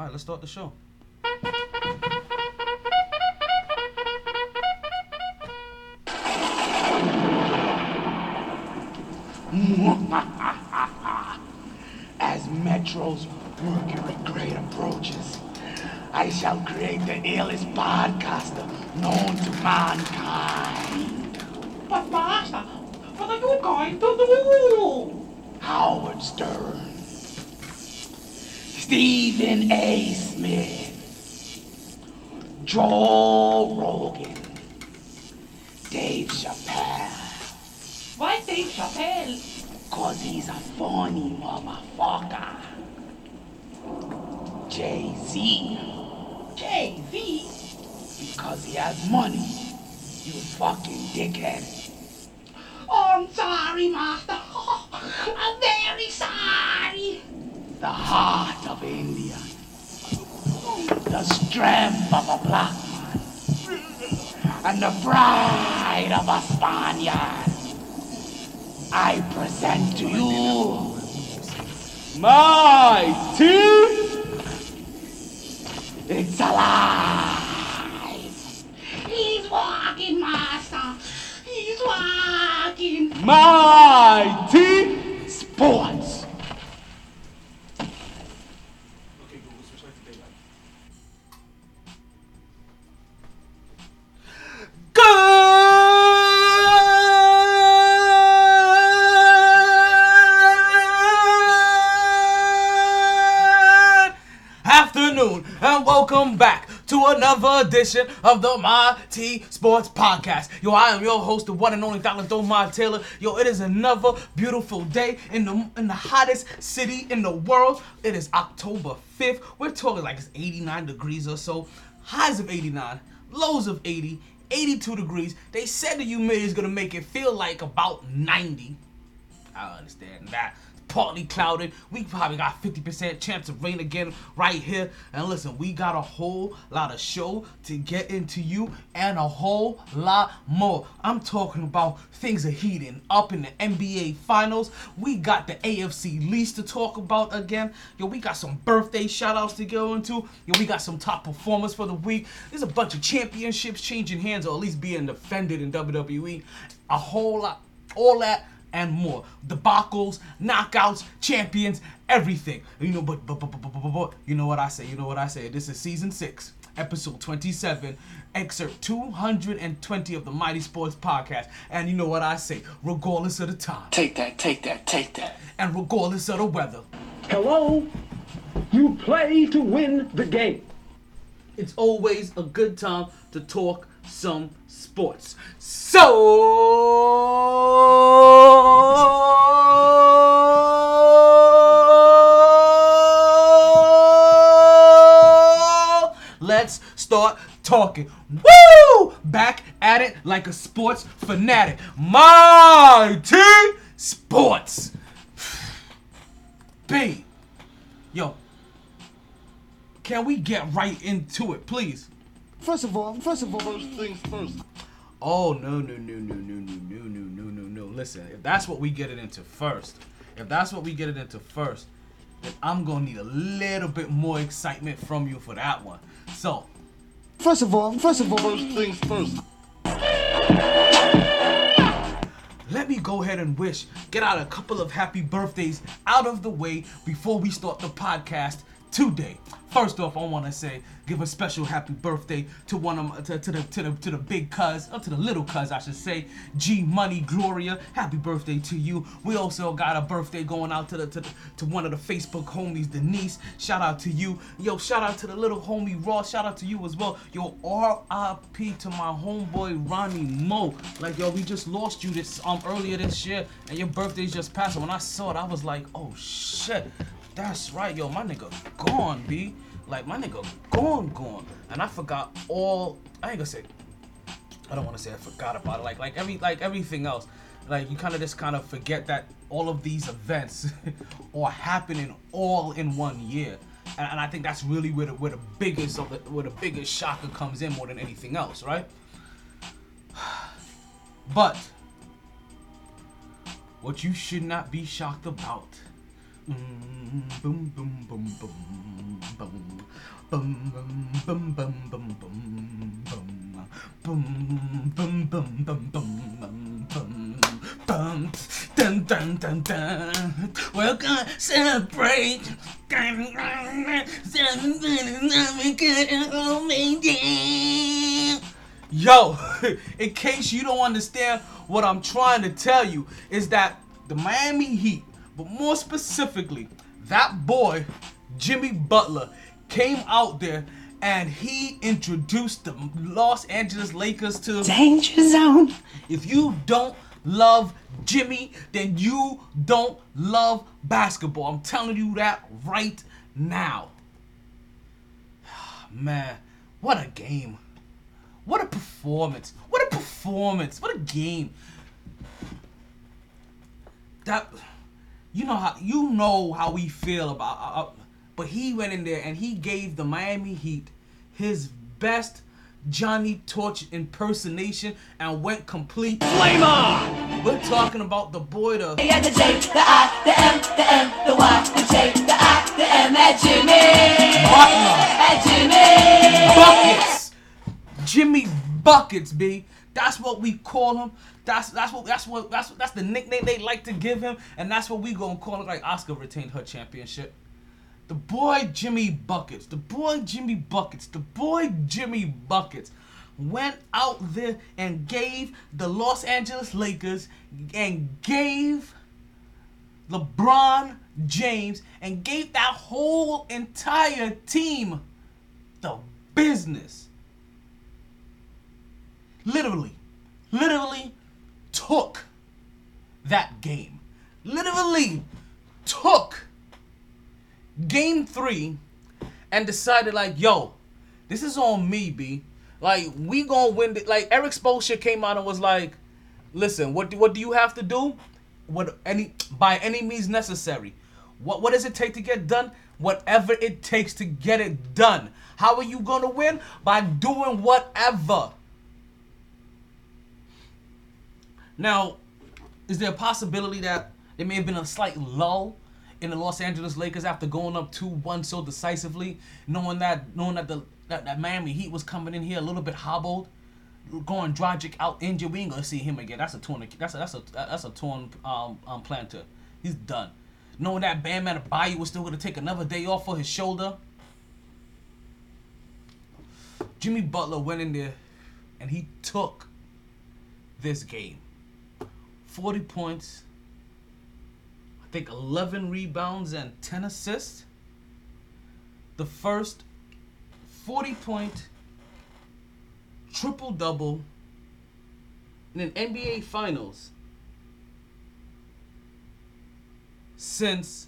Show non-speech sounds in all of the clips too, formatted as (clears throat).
All right, let's start the show. As Metro's Mercury grade approaches, I shall create the illest podcaster known to mankind. But Master, what are you going to do? Howard Stern, Stephen A. Smith, Joe Rogan, Dave Chappelle, Why Dave Chappelle? cause he's a funny motherfucker. Jay-Z, Jay-Z? because he has money, you fucking dickhead. Oh, I'm sorry, Master. (laughs) I'm very sorry. The heart of India, the strength of a black man, and the pride of a Spaniard. I present to you My team. It's Alive! He's walking, Master. He's walking. My team. Sports! Another edition of the My T Sports Podcast. Yo, I am your host, the one and only Dr. Domar Taylor. Yo, it is another beautiful day in the in the hottest city in the world. It is October 5th. We're talking like it's 89 degrees or so. Highs of 89, lows of 80, 82 degrees. They said the humidity is gonna make it feel like about 90. I understand that. Partly clouded. We probably got 50% chance of rain again right here. And listen, we got a whole lot of show to get into you and a whole lot more. I'm talking about things are heating up in the NBA finals. We got the AFC least to talk about again. Yo, we got some birthday shout outs to go into. Yo, we got some top performers for the week. There's a bunch of championships changing hands or at least being defended in WWE. A whole lot. All that and more. Debacles, knockouts, champions, everything. You know, but but, but, but, but, but, but you know what I say. You know what I say. This is season six, episode twenty-seven, excerpt two hundred and twenty of the Mighty Sports Podcast. And you know what I say. Regardless of the time, Take that, take that, take that. and regardless of the weather, Hello? You play to win the game. it's always a good time to talk some sports. So let's start talking. Woo! Back at it like a sports fanatic. My Mighty Sports. (sighs) B. Yo, can we get right into it, please? First of all, first of all, first things first. Oh no no no no no no no no no no no! Listen, if that's what we get it into first, if that's what we get it into first, then I'm gonna need a little bit more excitement from you for that one. So First of all, first of all, First things first. let me go ahead and wish, get out a couple of happy birthdays out of the way before we start the podcast today. First off, I want to say, give a special happy birthday to one of to, to the to the to the big cuz, or to the little cuz, I should say, G Money Gloria. Happy birthday to you. We also got a birthday going out to the to, to one of the Facebook homies, Denise. Shout out to you. Yo, shout out to the little homie Ross. Shout out to you as well. Yo, R.I.P. to my homeboy Ronnie Mo. Like yo, we just lost you this um earlier this year, and your birthday's just passed. When I saw it, I was like, oh shit. That's right, yo, my nigga gone, B. Like my nigga gone, gone. And I forgot all I ain't gonna say I don't wanna say I forgot about it. Like like every like everything else. Like you kind of just kind of forget that all of these events (laughs) are happening all in one year. And, and I think that's really where the where the biggest of the where the biggest shocker comes in more than anything else, right? (sighs) But what you should not be shocked about. Mm, boom, boom, boom, boom, bum boom. Bum bum bum bum bum bum bum bum bum bum bum bum bum bum dun dun dun dun. We're gonna celebrate. Yo, (laughs) in case you don't understand what I'm trying to tell you, is that the Miami Heat, but more specifically, that boy, Jimmy Butler, came out there and he introduced the Los Angeles Lakers to Danger zone. if you don't love Jimmy, then you don't love basketball. I'm telling you that right now. (sighs) Man, what a game. What a performance. What a performance. What a game. That you know how you know how we feel about uh, uh, but he went in there and he gave the Miami Heat his best Johnny Torch impersonation and went complete flame on. We're talking about the boy the The J, the I, the M, the N, the Y, the J, the I, the M, at Jimmy. Butler. At Jimmy. buckets. Jimmy buckets, b. That's what we call him. That's that's what that's what that's that's the nickname they like to give him, and that's what we gonna call it. Like Oscar retained her championship. The boy Jimmy buckets. The boy Jimmy buckets. The boy Jimmy buckets went out there and gave the Los Angeles Lakers and gave LeBron James and gave that whole entire team the business. Literally, literally took that game. Literally took game three and decided like, yo, this is on me, B. Like we gonna win. The, like Erik Spoelstra came out and was like, listen, what do, what do you have to do? What any by any means necessary. What what does it take to get done? Whatever it takes to get it done. How are you gonna win? By doing whatever. Now, is there a possibility that there may have been a slight lull in the Los Angeles Lakers after going up 2-1 so decisively, knowing that knowing that the that, that Miami Heat was coming in here a little bit hobbled, Goran Dragic out injured. We ain't gonna see him again. That's a torn. That's a, that's a that's a torn um, um plantar. He's done. Knowing that Bam Adebayo was still gonna take another day off for his shoulder. Jimmy Butler went in there, and he took this game. 40 points, I think 11 rebounds and 10 assists. The first 40 point triple double in an NBA Finals since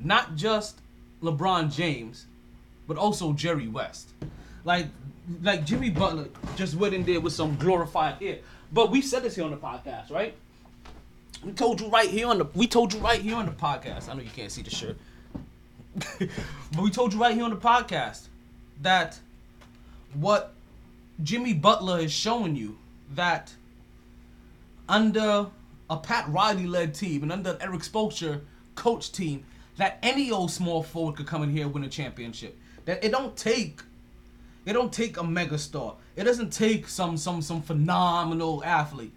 not just LeBron James, but also Jerry West. Like like Jimmy Butler just went in there with some glorified air. But we said this here on the podcast, right? We told you right here on the we told you right here on the podcast. I know you can't see the shirt. (laughs) but we told you right here on the podcast that what Jimmy Butler is showing you that under a Pat Riley led team and under Erik Spoelstra coach team that any old small forward could come in here and win a championship. That it don't take it don't take a megastar. It doesn't take some some some phenomenal athlete.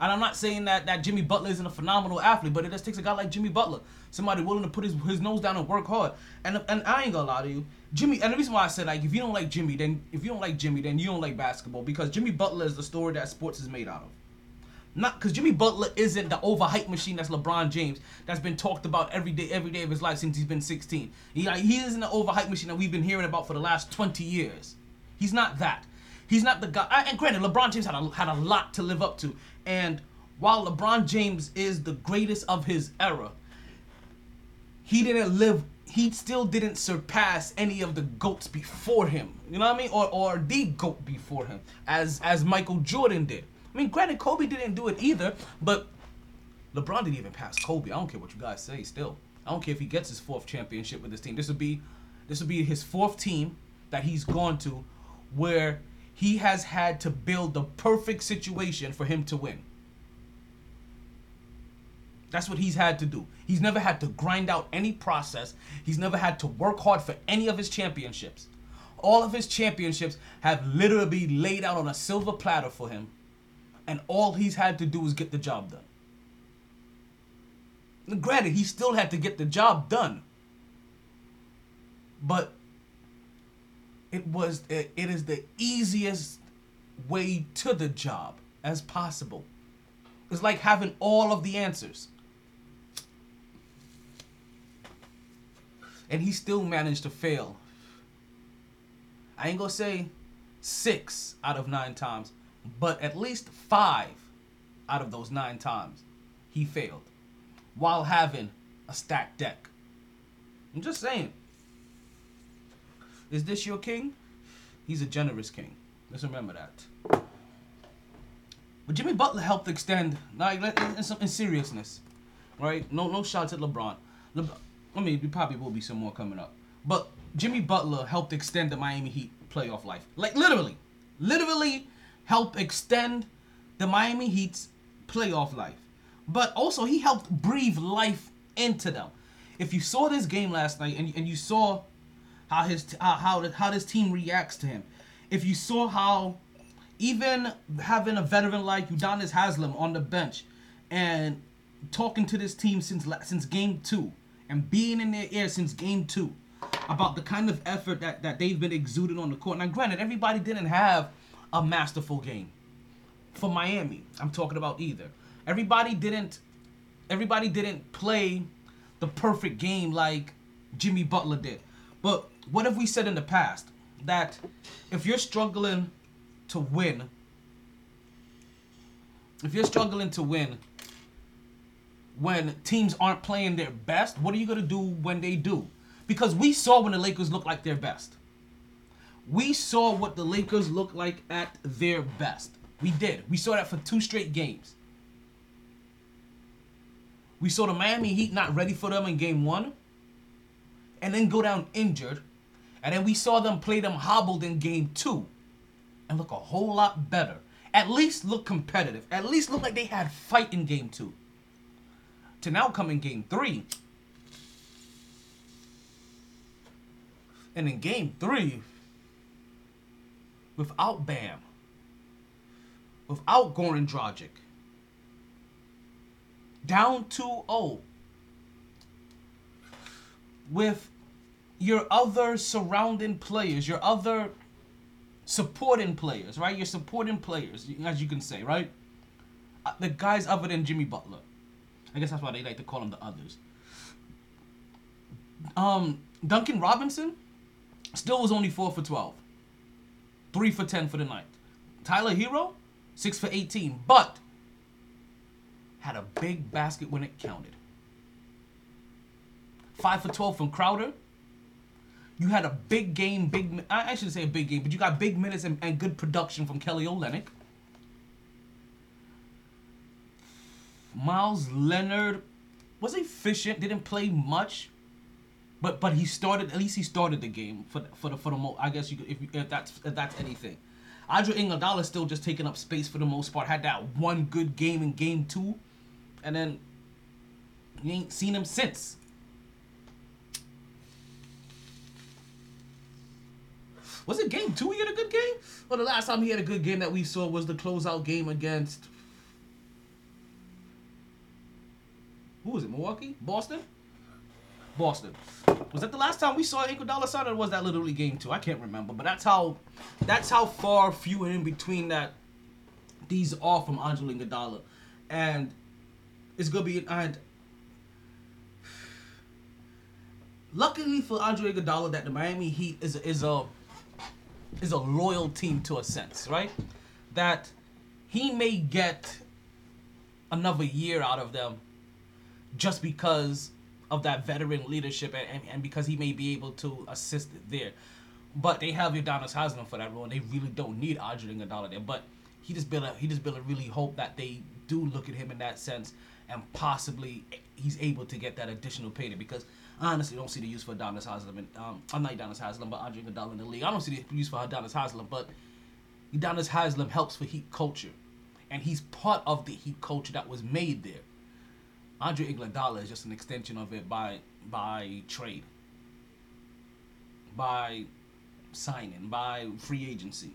And I'm not saying that that Jimmy Butler isn't a phenomenal athlete, but it just takes a guy like Jimmy Butler, somebody willing to put his, his nose down and work hard. And and I ain't gonna lie to you, Jimmy. And the reason why I said like if you don't like Jimmy, then if you don't like Jimmy, then you don't like basketball because Jimmy Butler is the story that sports is made out of. Not because Jimmy Butler isn't the overhyped machine that's LeBron James that's been talked about every day, every day of his life since he's been 16. He, like, he isn't the overhyped machine that we've been hearing about for the last 20 years. He's not that. He's not the guy. And granted, LeBron James had a, had a lot to live up to. And while LeBron James is the greatest of his era, he didn't live. He still didn't surpass any of the goats before him. You know what I mean? Or or the goat before him, as as Michael Jordan did. I mean, granted, Kobe didn't do it either, but LeBron didn't even pass Kobe. I don't care what you guys say. Still, I don't care if he gets his fourth championship with this team. This would be, this would be his fourth team that he's gone to, where he has had to build the perfect situation for him to win. That's what he's had to do. He's never had to grind out any process. He's never had to work hard for any of his championships. All of his championships have literally laid out on a silver platter for him, and all he's had to do is get the job done. Granted, he still had to get the job done, but it was it, is the easiest way to the job as possible. It's like having all of the answers. And he still managed to fail. I ain't gonna say six out of nine times, but at least five out of those nine times he failed while having a stacked deck. I'm just saying. Is this your king? He's a generous king. Let's remember that. But Jimmy Butler helped extend, like, in, some, in seriousness, right? No, no shots at LeBron. Le, I mean, there probably will be some more coming up. But Jimmy Butler helped extend the Miami Heat playoff life. Like, literally. Literally helped extend the Miami Heat's playoff life. But also, he helped breathe life into them. If you saw this game last night and, and you saw how his uh, how how this team reacts to him, if you saw how even having a veteran like Udonis Haslem on the bench and talking to this team since since game two and being in their ear since game two about the kind of effort that, that they've been exuding on the court. Now, granted, everybody didn't have a masterful game for Miami. I'm talking about either. Everybody didn't. Everybody didn't play the perfect game like Jimmy Butler did. But what have we said in the past? That if you're struggling to win, if you're struggling to win when teams aren't playing their best, what are you going to do when they do? Because we saw when the Lakers look like their best. We saw what the Lakers look like at their best. We did. We saw that for two straight games. We saw the Miami Heat not ready for them in game one and then go down injured. And then we saw them play them hobbled in game two and look a whole lot better. At least look competitive. At least look like they had fight in game two. To now come in game three. And in game three, without Bam, without Goran Dragic, down 2-0, with your other surrounding players, your other supporting players, right? Your supporting players, as you can say, right? Uh, the guys other than Jimmy Butler. I guess that's why they like to call them the others. Um, Duncan Robinson still was only 4 for 12. 3 for 10 for the night. Tyler Herro, 6 for 18, but had a big basket when it counted. 5 for 12 from Crowder, you had a big game, big. I shouldn't say a big game, but you got big minutes and, and good production from Kelly Olynyk. Meyers Leonard was efficient, didn't play much, but but he started. At least he started the game for for the for the most. I guess you could, if, if that's if that's anything. Andre Iguodala still just taking up space for the most part. Had that one good game in game two, and then you ain't seen him since. Was it game two he had a good game? Well, the last time he had a good game that we saw was the closeout game against. Who was it? Milwaukee? Boston? Boston. Was that the last time we saw Iguodala sign, or was that literally game two? I can't remember, but that's how that's how far few and in between that these are from Angelo Iguodala, and it's gonna be and luckily for Andre Iguodala that the Miami Heat is is a is a loyal team to a sense, right? That he may get another year out of them just because of that veteran leadership and, and, and because he may be able to assist there. But they have Udonis Haslem for that role, and they really don't need Andre Iguodala there. But he just built a he just built a really hope that they do look at him in that sense, and possibly he's able to get that additional payday because Honestly don't see the use for Udonis Haslem. And, um, I'm not Udonis Haslem, but Andre Iguodala in the league. I don't see the use for Udonis Haslem, but Udonis Haslem helps for Heat culture, and he's part of the Heat culture that was made there. Andre Iguodala is just an extension of it by by trade, by signing, by free agency.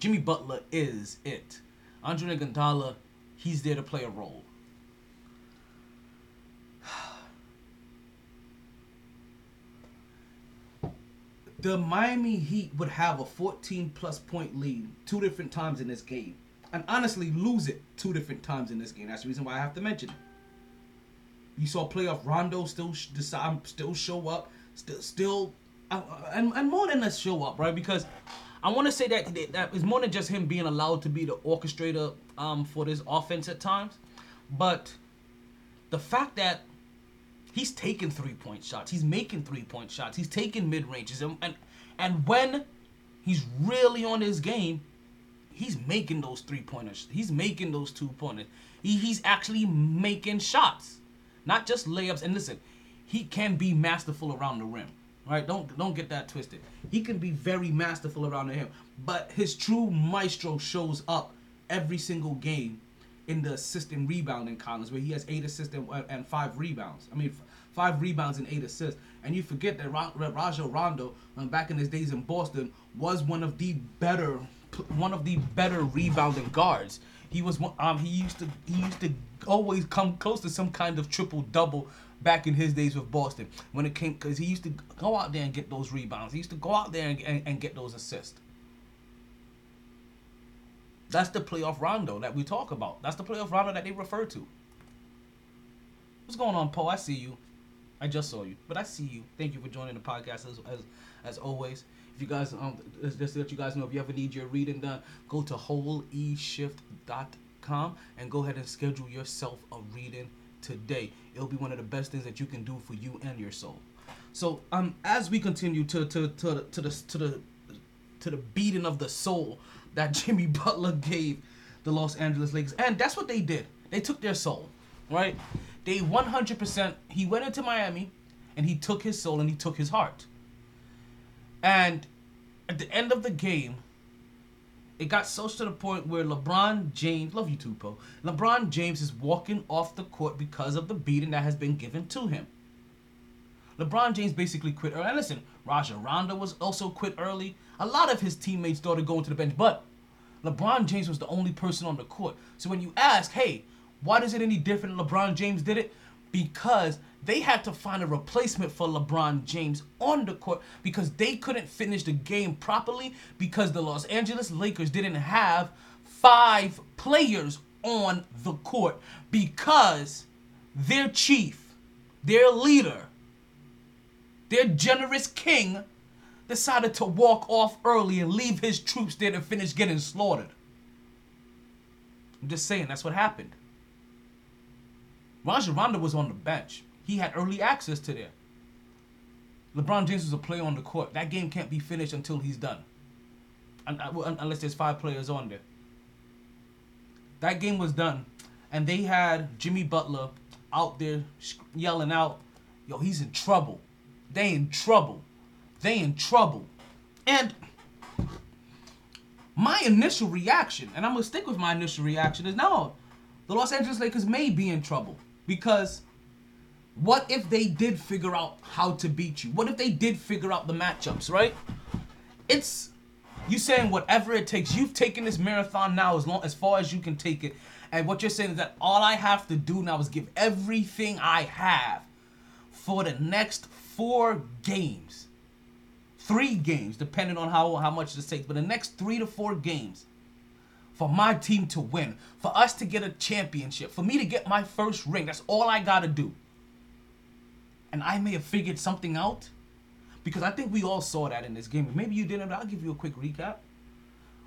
Jimmy Butler is it. Andre Iguodala, he's there to play a role. The Miami Heat would have a 14 plus point lead two different times in this game. And honestly, lose it two different times in this game. That's the reason why I have to mention it. You saw playoff Rondo still decide, still show up, still, still, uh, and, and more than a show up, right? Because I want to say that that- that is more than just him being allowed to be the orchestrator um, for this offense at times, but the fact that he's taking three point shots, he's making three point shots, he's taking mid ranges, and, and and when he's really on his game, he's making those three pointers. He's making those two pointers. He, he's actually making shots, not just layups. And listen, he can be masterful around the rim. Right? Don't don't get that twisted. He can be very masterful around the rim, but his true maestro shows up every single game in the assist and rebounding columns where he has eight assists and, and five rebounds. I mean, f- five rebounds and eight assists. And you forget that Ra- Ra- Rondo, back in his days in Boston, was one of the better, one of the better rebounding guards. He was. Um, he used to he used to always come close to some kind of triple double back in his days with Boston when it came because he used to go out there and get those rebounds. He used to go out there and, and, and get those assists. That's the playoff Rondo that we talk about. That's the playoff Rondo that they refer to. What's going on, Paul? I see you. I just saw you, but I see you. Thank you for joining the podcast as as, as always. If you guys um just to let you guys know if you ever need your reading done, go to wholeeshift.com and go ahead and schedule yourself a reading today. It'll be one of the best things that you can do for you and your soul. So um as we continue to to to to the to the to the beating of the soul that (laughs) Jimmy Butler gave the Los Angeles Lakers. And that's what they did. They took their soul, right? They 100%, he went into Miami and he took his soul and he took his heart. And at the end of the game, it got so to the point where LeBron James, love you too, Poe. LeBron James is walking off the court because of the beating that has been given to him. LeBron James basically quit early. And listen, Rajon Rondo was also quit early. A lot of his teammates started going to the bench, but LeBron James was the only person on the court. So when you ask, hey, why is it any different LeBron James did it? Because they had to find a replacement for LeBron James on the court because they couldn't finish the game properly because the Los Angeles Lakers didn't have five players on the court because their chief, their leader, their generous king decided to walk off early and leave his troops there to finish getting slaughtered. I'm just saying, that's what happened. Rajon Rondo was on the bench. He had early access to there. LeBron James was a player on the court. That game can't be finished until he's done. Un- uh, Unless there's five players on there. That game was done. And they had Jimmy Butler out there yelling out, yo, he's in trouble. They in trouble. They in trouble. And my initial reaction, and I'm gonna stick with my initial reaction, is no, the Los Angeles Lakers may be in trouble because what if they did figure out how to beat you? What if they did figure out the matchups, right? It's you saying whatever it takes. You've taken this marathon now as long as far as you can take it. And what you're saying is that all I have to do now is give everything I have for the next four games. Three games, depending on how, how much this takes, but the next three to four games for my team to win, for us to get a championship, for me to get my first ring. That's all I gotta do. And I may have figured something out because I think we all saw that in this game. Maybe you didn't, I'll give you a quick recap.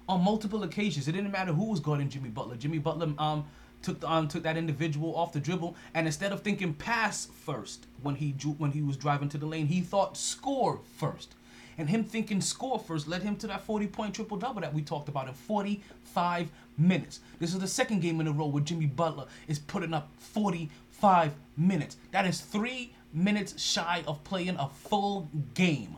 On multiple occasions, it didn't matter who was guarding Jimmy Butler. Jimmy Butler um took the, um took that individual off the dribble, and instead of thinking pass first when he drew, when he was driving to the lane, he thought score first. And him thinking score first led him to that 40 point triple double that we talked about in 45 minutes. This is the second game in a row where Jimmy Butler is putting up 45 minutes. That is three minutes shy of playing a full game.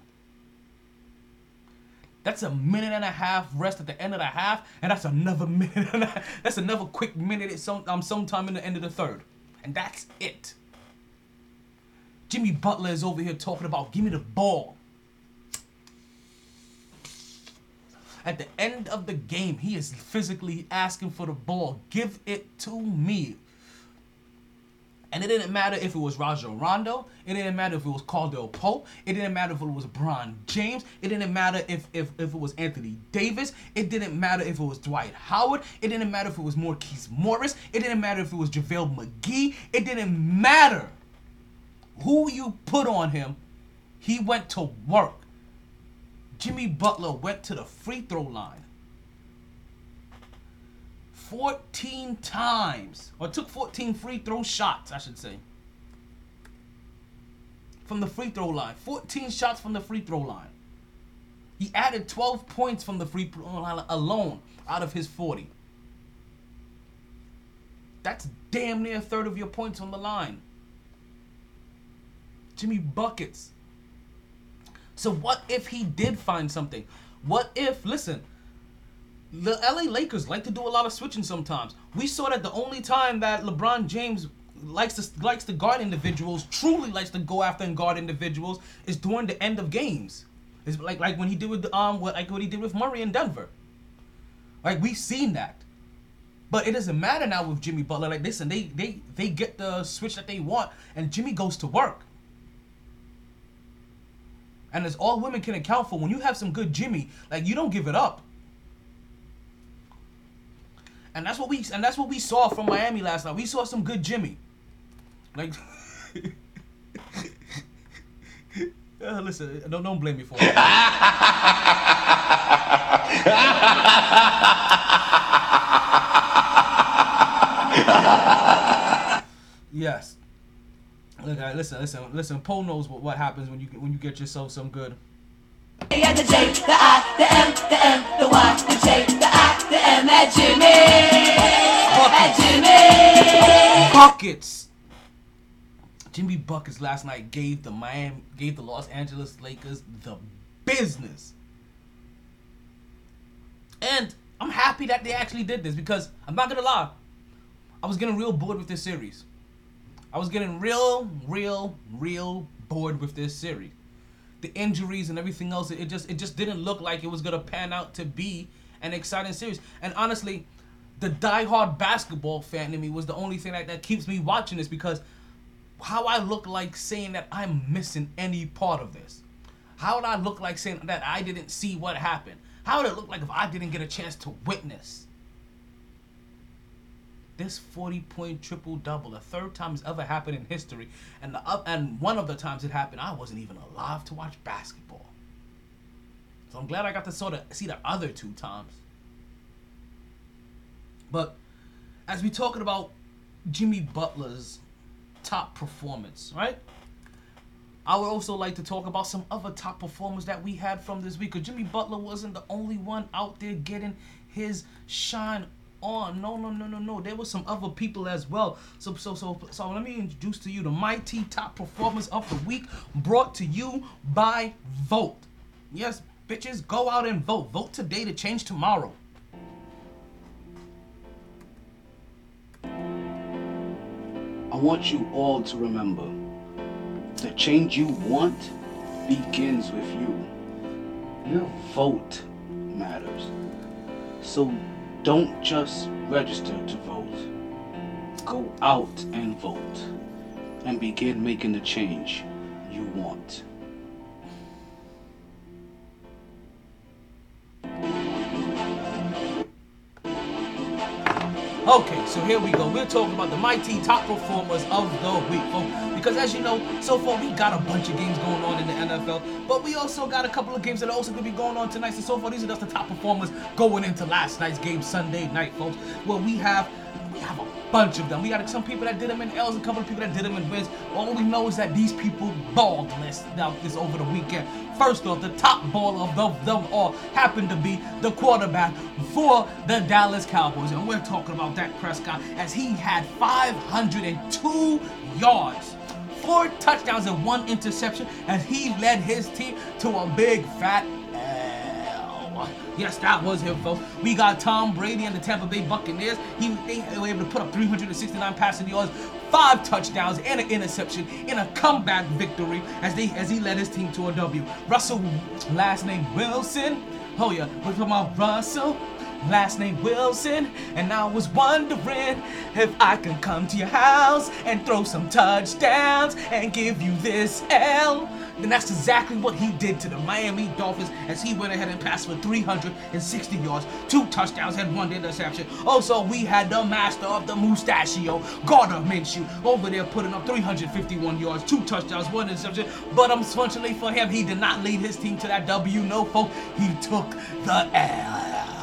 That's a minute and a half rest at the end of the half, and that's another (laughs) minute. That's another quick minute at some um, sometime in the end of the third, and that's it. Jimmy Butler is over here talking about give me the ball. At the end of the game, he is physically asking for the ball. Give it to me. And it didn't matter if it was Rajon Rondo. It didn't matter if it was Caldwell Pope. It didn't matter if it was Bron James. It didn't matter if, if, if it was Anthony Davis. It didn't matter if it was Dwight Howard. It didn't matter if it was Marquise Morris. It didn't matter if it was JaVale McGee. It didn't matter who you put on him. He went to work. Jimmy Butler went to the free throw line 14 times, or took 14 free throw shots, I should say, from the free throw line. 14 shots from the free throw line. He added 12 points from the free throw line alone out of his 40. That's damn near a third of your points on the line. Jimmy Buckets. So what if he did find something? What if, listen, the LA Lakers like to do a lot of switching sometimes. We saw that the only time that LeBron James likes to likes to guard individuals, truly likes to go after and guard individuals, is during the end of games. It's like like when he did with um what like what he did with Murray in Denver. Like we've seen that. But it doesn't matter now with Jimmy Butler. Like listen, they they they get the switch that they want, and Jimmy goes to work. And as all women can account for, when you have some good Jimmy, like you don't give it up. And that's what we and that's what we saw from Miami last night. We saw some good Jimmy. Like (laughs) Uh, listen, don't don't blame me for it. (laughs) yes. Look, uh, listen, listen, listen. Poe knows what, what happens when you when you get yourself some good. The J, the I, the M, the N, the Y, the J, the I, the M at Jimmy. At Jimmy. buckets. Jimmy Buckets last night gave the Miami, gave the Los Angeles Lakers the business. And I'm happy that they actually did this because I'm not gonna lie, I was getting real bored with this series. I was getting real, real, real bored with this series. The injuries and everything else, it just it just didn't look like it was gonna pan out to be an exciting series. And honestly, the diehard basketball fan in me was the only thing that, that keeps me watching this because how I look like saying that I'm missing any part of this? How would I look like saying that I didn't see what happened? How would it look like if I didn't get a chance to witness this 40 point triple double, the third time it's ever happened in history, and the up and one of the times it happened, I wasn't even alive to watch basketball. So I'm glad I got to sort of see the other two times. But as we talking about Jimmy Butler's top performance, right? I would also like to talk about some other top performers that we had from this week. Cause Jimmy Butler wasn't the only one out there getting his shine on. No, no, no, no, no. There were some other people as well. So, so, so, so let me introduce to you the mighty top performers of the week, brought to you by Vote. Yes, bitches, go out and vote. Vote today to change tomorrow. I want you all to remember the change you want begins with you. Your vote matters. So don't just register to vote. Go out and vote and begin making the change you want. Okay, so here we go. We're talking about the mighty top performers of the week. Because as you know, so far we got a bunch of games going on in the NFL, but we also got a couple of games that are also going to be going on tonight. So so far, these are just the top performers going into last night's game, Sunday night, folks. Where we have we have a bunch of them. We got some people that did them in L's, a couple of people that did them in wins. All we know is that these people balled this now this over the weekend. First off, the top baller of them, them all happened to be the quarterback for the Dallas Cowboys, and we're talking about Dak Prescott as he had 502 yards. Four touchdowns and one interception as he led his team to a big fat L. Yes, that was him, folks. We got Tom Brady and the Tampa Bay Buccaneers. He they were able to put up 369 passing yards, five touchdowns, and an interception in a comeback victory as they as he led his team to a W. Russell, last name Wilson. Oh yeah, Russell. Last name Wilson, and I was wondering if I can come to your house and throw some touchdowns and give you this L. Then that's exactly what he did to the Miami Dolphins as he went ahead and passed for 360 yards, two touchdowns, and one interception. Also, we had the master of the mustachio, Gardner Minshew, over there putting up 351 yards, two touchdowns, one interception. But unfortunately for him, he did not lead his team to that W. No, folks, he took the L.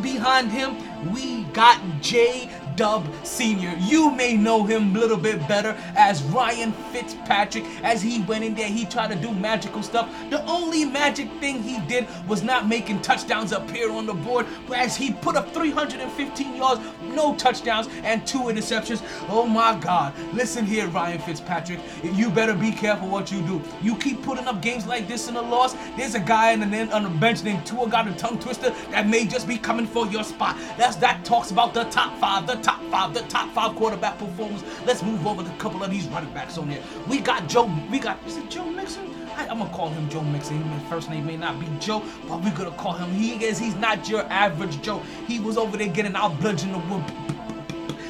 Behind him, we got J. Dub Sr. You may know him a little bit better as Ryan Fitzpatrick. As he went in there, he tried to do magical stuff. The only magic thing he did was not making touchdowns appear on the board, but as he put up 315 yards, no touchdowns, and two interceptions. Oh my God. Listen here, Ryan Fitzpatrick. You better be careful what you do. You keep putting up games like this in a loss, there's a guy in the, on the bench named Tua got a tongue twister that may just be coming for your spot. That's that talks about the top five, the top five, the top five quarterback performers. Let's move over to a couple of these running backs on here. We got Joe, we got, is it Joe Mixon? I, am gonna call him Joe Mixon. His first name may not be Joe, but we're gonna call him. He is. He's not your average Joe. He was over there getting out bludgeoned the wood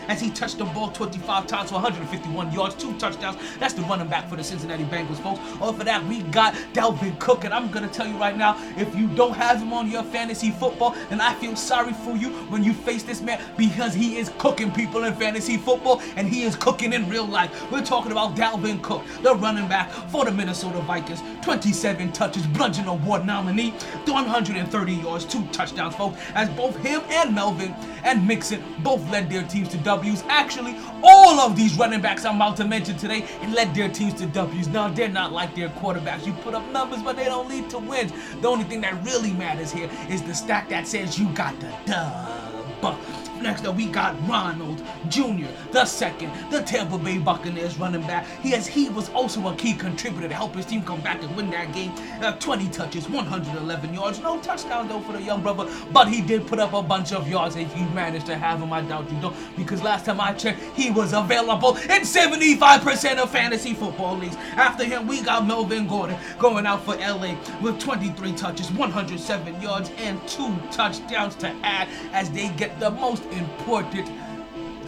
as he touched the ball 25 times for 151 yards, two touchdowns. That's the running back for the Cincinnati Bengals, folks. Over that, we got Dalvin Cook, and I'm gonna tell you right now, if you don't have him on your fantasy football, then I feel sorry for you when you face this man because he is cooking people in fantasy football and he is cooking in real life. We're talking about Dalvin Cook, the running back for the Minnesota Vikings. 27 touches, Bludgeon Award nominee, 130 yards, two touchdowns, folks. As both him and Melvin and Mixon both led their teams to W's. Actually, all of these running backs I'm about to mention today and led their teams to W's. Now, they're not like their quarterbacks. You put up numbers, but they don't lead to wins. The only thing that really matters here is the stat that says you got the dub. Next up, we got Ronald Jr., the second, the Tampa Bay Buccaneers running back. He has he was also a key contributor to help his team come back and win that game. Uh, 20 touches, 111 yards, no touchdown though for the young brother, but he did put up a bunch of yards. If you managed to have him, I doubt you don't, because last time I checked, he was available in 75% of fantasy football leagues. After him, we got Melvin Gordon going out for LA with 23 touches, 107 yards, and two touchdowns to add as they get the most important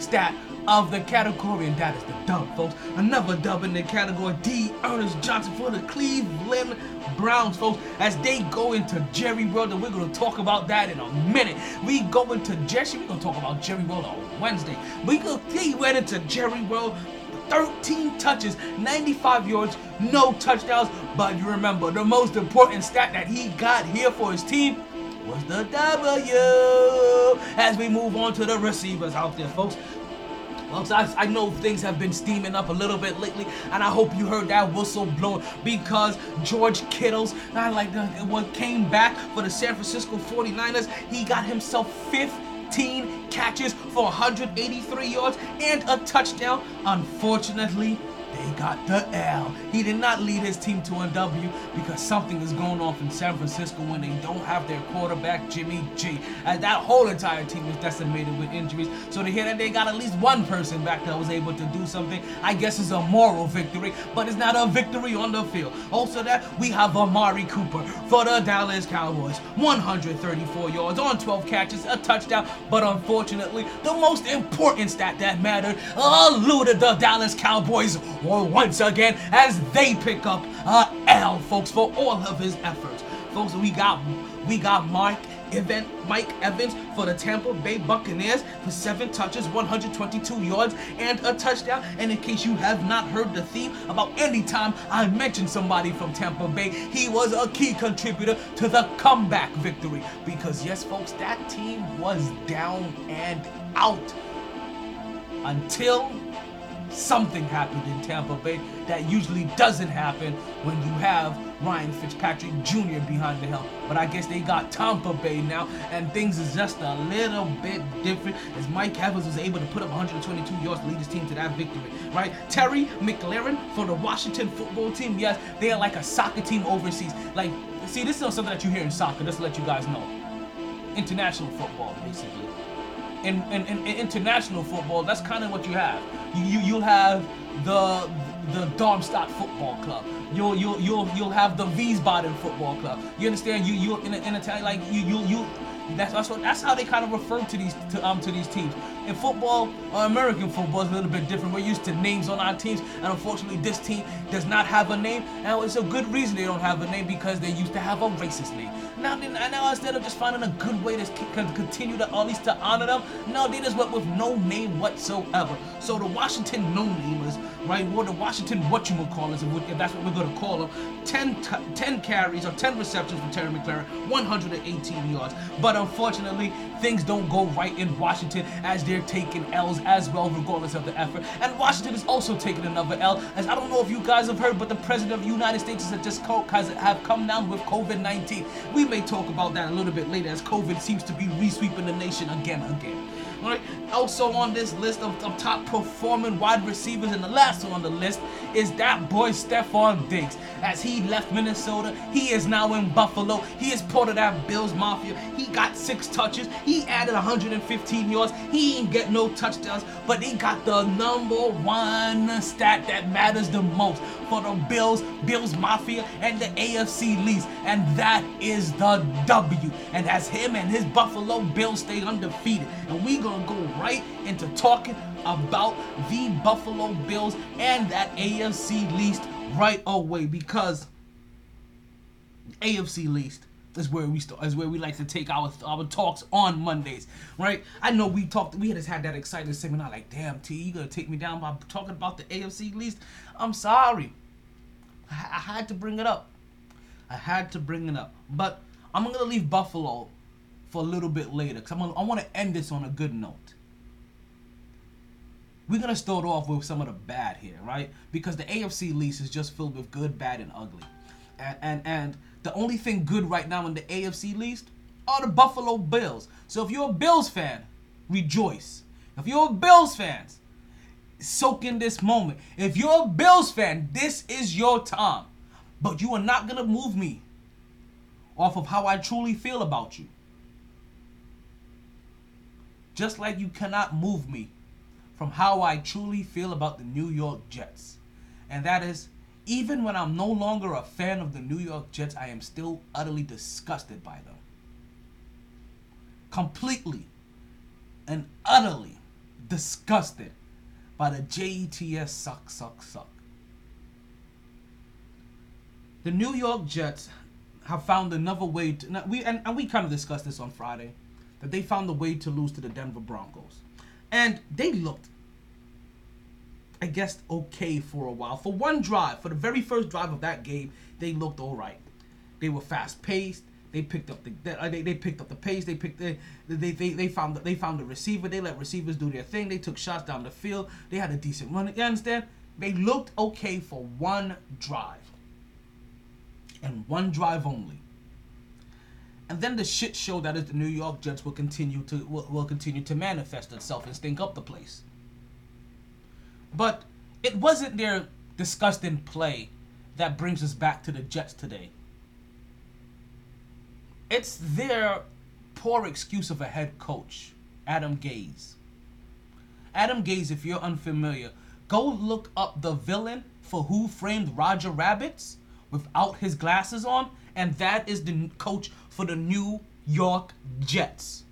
stat of the category, and that is the dub, folks. Another dub in the category, D. Ernest Johnson for the Cleveland Browns, folks, as they go into Jerry World, and we're going to talk about that in a minute. We go into Jesse, we're going to talk about Jerry World on Wednesday. We go, he went into Jerry World 13 touches, 95 yards, no touchdowns. But you remember the most important stat that he got here for his team was the W. As we move on to the receivers out there, folks. Folks, I, I know things have been steaming up a little bit lately, and I hope you heard that whistle blow because George Kittle's, I like the, what came back for the San Francisco 49ers. He got himself 15 catches for 183 yards and a touchdown. Unfortunately, they got the L. He did not lead his team to a W because something is going on in San Francisco when they don't have their quarterback, Jimmy G. As that whole entire team is decimated with injuries. So to hear that they got at least one person back that was able to do something, I guess is a moral victory, but it's not a victory on the field. Also, that we have Amari Cooper for the Dallas Cowboys. 134 yards on 12 catches, a touchdown, but unfortunately, the most important stat that mattered eluded the Dallas Cowboys once again as they pick up a L, folks, for all of his efforts. Folks, we got we got Mike Evans, Mike Evans for the Tampa Bay Buccaneers for seven touches, 122 yards, and a touchdown. And in case you have not heard the theme about any time I mentioned somebody from Tampa Bay, he was a key contributor to the comeback victory. Because yes, folks, that team was down and out until something happened in Tampa Bay that usually doesn't happen when you have Ryan Fitzpatrick Jr. behind the helm. But I guess they got Tampa Bay now, and things is just a little bit different as Mike Evans was able to put up 122 yards to lead his team to that victory, right? Terry McLaurin for the Washington football team, yes, they are like a soccer team overseas. Like see, this is something that you hear in soccer. Just to let you guys know. International football, basically. In, in, in, in international football, that's kind of what you have. You, you you'll have the the Darmstadt Football Club. You'll you'll you'll you'll have the Wiesbaden Football Club. You understand? You you in in Italian like you you you. That's that's what that's how they kind of refer to these to um to these teams. In football, uh, American football is a little bit different. We're used to names on our teams, and unfortunately, this team does not have a name. And it's a good reason they don't have a name because they used to have a racist name. Now, they- now instead of just finding a good way to continue to at least to honor them, no, they just went with no name whatsoever. So the Washington no namers, right? Or the Washington whatchamacallits, if, we- if that's what we're gonna call them, 10, t- 10 carries or 10 receptions for Terry McLaurin, 118 yards. But unfortunately, things don't go right in Washington as they're taking L's as well, regardless of the effort. And Washington is also taking another L, as I don't know if you guys have heard, but the president of the United States has just co- has have come down with COVID-19. We may talk about that a little bit later, as COVID seems to be resweeping the nation again, again. Alright, also on this list of, of top performing wide receivers, and the last one on the list is that boy Stefon Diggs. As he left Minnesota, he is now in Buffalo. He is part of that Bills Mafia. He got six touches. He added 115 yards. He ain't get no touchdowns, but he got the number one stat that matters the most for the Bills, Bills Mafia, and the AFC least, and that is the W. And as him and his Buffalo Bills stay undefeated, and we gonna go right into talking about the Buffalo Bills and that AFC least right away because AFC least is where we st- is where we like to take our our talks on Mondays, right? I know we talked, we just had that exciting seminar. Like, damn, T, you gonna take me down by talking about the AFC least? I'm sorry, I, I had to bring it up. I had to bring it up, but I'm gonna leave Buffalo for a little bit later because I'm gonna, I want to end this on a good note. We're gonna start off with some of the bad here, right? Because the AFC lease is just filled with good, bad, and ugly. And and and the only thing good right now in the AFC least are the Buffalo Bills. So if you're a Bills fan, rejoice. If you're a Bills fan, soak in this moment. If you're a Bills fan, this is your time. But you are not gonna move me off of how I truly feel about you. Just like you cannot move me from how I truly feel about the New York Jets. And that is, even when I'm no longer a fan of the New York Jets, I am still utterly disgusted by them. Completely and utterly disgusted by the JETS suck, suck, suck. The New York Jets have found another way to. Now we and, and we kind of discussed this on Friday that they found a way to lose to the Denver Broncos, and they looked, I guess, okay for a while. For one drive, for the very first drive of that game, they looked all right. They were fast paced. They picked up the they, uh, they, they picked up the pace. They picked the, they, they they found they found the receiver. They let receivers do their thing. They took shots down the field. They had a decent run. You understand? They looked okay for one drive and one drive only. And then the shit show that is the New York Jets will continue to will, will continue to manifest itself and stink up the place. But it wasn't their disgusting play that brings us back to the Jets today. It's their poor excuse of a head coach, Adam Gase. Adam Gase, if you're unfamiliar, go look up the villain for Who Framed Roger Rabbits without his glasses on, and that is the coach for the New York Jets.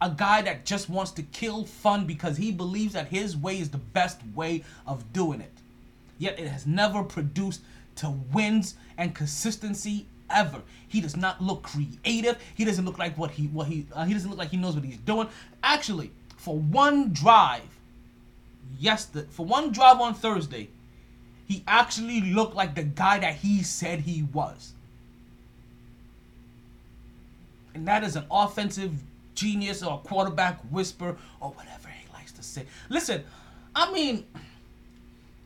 A guy that just wants to kill fun because he believes that his way is the best way of doing it. Yet it has never produced to wins and consistency ever. He does not look creative. He doesn't look like what he what he uh, he doesn't look like he knows what he's doing. Actually, for one drive, yes, for one drive on Thursday, he actually looked like the guy that he said he was. And that is an offensive genius or quarterback whisper or whatever he likes to say. Listen, I mean,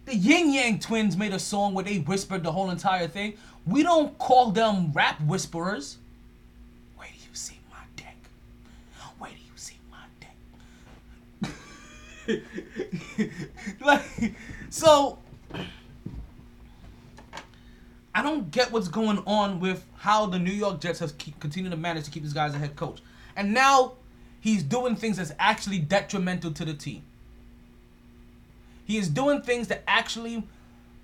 the Ying Yang Twins made a song where they whispered the whole entire thing. We don't call them rap whisperers. Where do you see my dick? Where do you see my dick? (laughs) like, so I don't get what's going on with how the New York Jets have keep, continued to manage to keep this guy as a head coach, and now he's doing things that's actually detrimental to the team. He is doing things that actually,